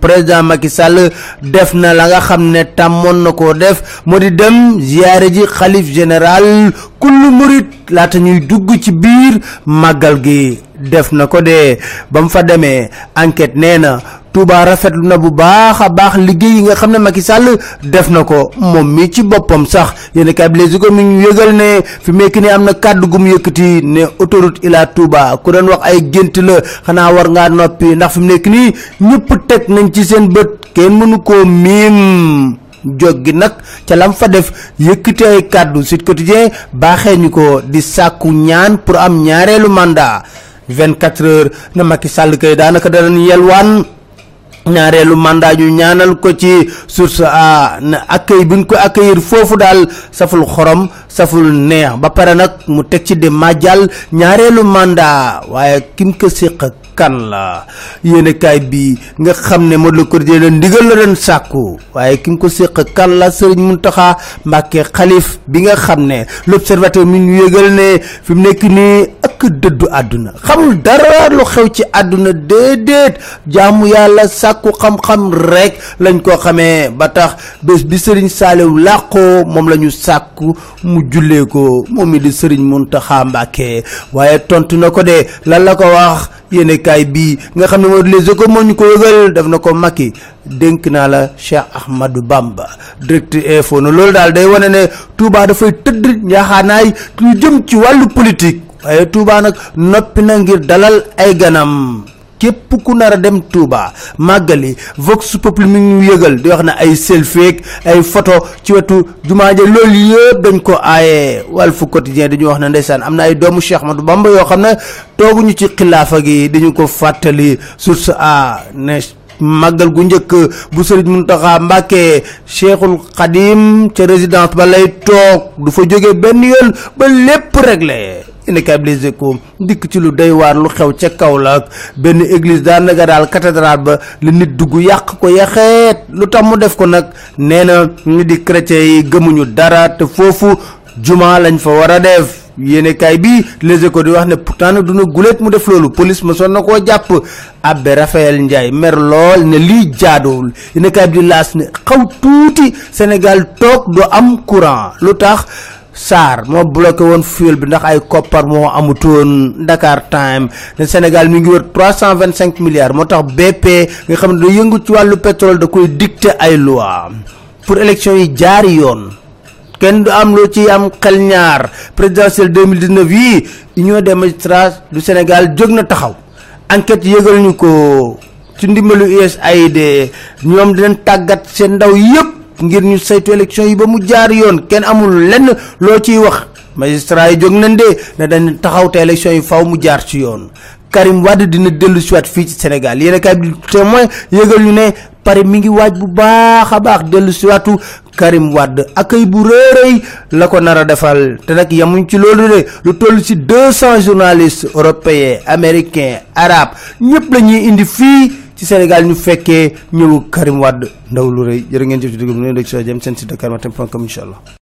président Macky Sall def na la nga xam ne tàmmoon def moo di dem ziyaare ji xalif général kullu murit laata ñuy dugg ci gi def na ko de. ba fa enquête Touba rafetlu na bu baax a baax liggéey yi nga xam ne Macky Sall def na ko. Moom mi ci boppam sax yéen kay bi ko mi yëgal ne fi mu nekk nii am na kàddu gu yëkkati ne autoroute ila Touba ku doon wax ay gént la xanaa war ngaa noppi ndax fi mu nekk nii ñëpp teg nañ ci seen bët kenn mënu koo miim. Jóg gi nag ca lam fa def yëkkati ay kàddu Sud Quotidien baaxee ñu ko di sàkku ñaan pour am ñaareelu mandat. 24 heures na Macky Sall kay daanaka danañ yelwaan ñaareelu mandat ñu ñaanal ko ci source a accueil bi ñu ko accueillir foofu daal saful xorom saful neex. Ba pare nag mu teg ci de majal ñaareelu mandat. Waaye kim ko kan la. Yéene kaay bi nga xam ne moo la quotidien la ndigal la doon sàkku. Waaye kim ko séq kan la sëriñ Muntaxa Mbàkke xalif bi nga xam ne l'observateur mi ñu yëgal ne fi mu nekk nii ak dëddu àdduna. Xamul dara lu xew ci àdduna déedéet. Jaamu yàlla sàkku xam-xam rek lañ ko xamee. Ba tax bés bi sëriñ saalew làqoo moom la ñu sàkku mu jullee ko. Moom mi di sëriñ Muntaxa Mbàkke waaye tontu na ko de lan la ko wax yéene kaay bii nga xam ne moo les échos moo ñu ko yëgal def na ko Macky. Dénk naa la Cheikh Ahmadou Bamba direct info na. Loolu daal day wane ne Touba dafay tëdd njaaxaanaay lu jëm ci wàllu politique. Waaye Touba nag noppi na ngir dalal ay ganam képp ku nar a dem Touba màggali Vox Populi mi ngi yëgal di wax ne ay selfie ay photo ci wetu jumaa ja. Loolu yëpp dañ ko aaye. Walf Quotidien dañu wax ne ndeysaan am na ay doomu Cheikh Ahmadou Bamba ci xilaafa gi dañu ko fàttali. Source a ne màggal gu njëkk bu sëriñ Muntaxa Mbàkke Cheikhul Xadim ca résidence ba lay toog du fa benn yoon ba lépp réglé indi kay Les Échos dikk ci lu doy waar lu xew ca Kaolack. Benn église daanaka daal cathédrale ba la nit dugg yàq ko yaxeet lu tax mu def ko nag nee na di chrétien yi gëmuñu dara te foofu juma lañ fa war a def. Yéene kaay bi Les Échos di wax ne pourtant nag duna guléet mu def loolu. Police ma son na koo Ndiaye mer ne lii jaadoowul yéene kaay bi di ne xaw tuuti Sénégal toog du am courant. Lu Sarr moo bloqué woon fuel bi ndax ay koppar moo amutoon Dakar Time ne Sénégal mi ngi wër trois cent vingt cinq milliards moo tax BP nga xam da yëngu ci wàllu pétrole da koy dicter ay loi pour élection yi jaari yoon. Du am loo ci am xel ñaar. Présidentielle 2019 yii union des magistrats du Sénégal na taxaw. Enquête yëgal ñu ko ci ndimbalu USAID ñoom dinañ tàggat seen ndaw yépp ngir ñu saytu élection yi ba mu jaar yoon. Kenn amul lenn loo ciy wax. Magistrat yi jóg nañ de ne dañ taxaw élection yi faw mu jaar ci yoon. Karim Wade dina dellu siwaat fii ci Sénégal. Kaay bi témoin yëgal ñu ne Paris mi ngi waaj bu baax a baax dellu siwaatu Karim Wade. Accueil bu rëy la ko nar a defal. Te nag yamuñ ci loolu de. Lu toll ci deux cent journalistes européens américains arabes ñëpp la ñuy indi ci Sénégal ñu fekkee ñëwu Karim Wade. Ndaw lu rëy jërë ngeen jëf ci dugub ñu ne rek soo jëm seen site dakarmatin.com incha allah.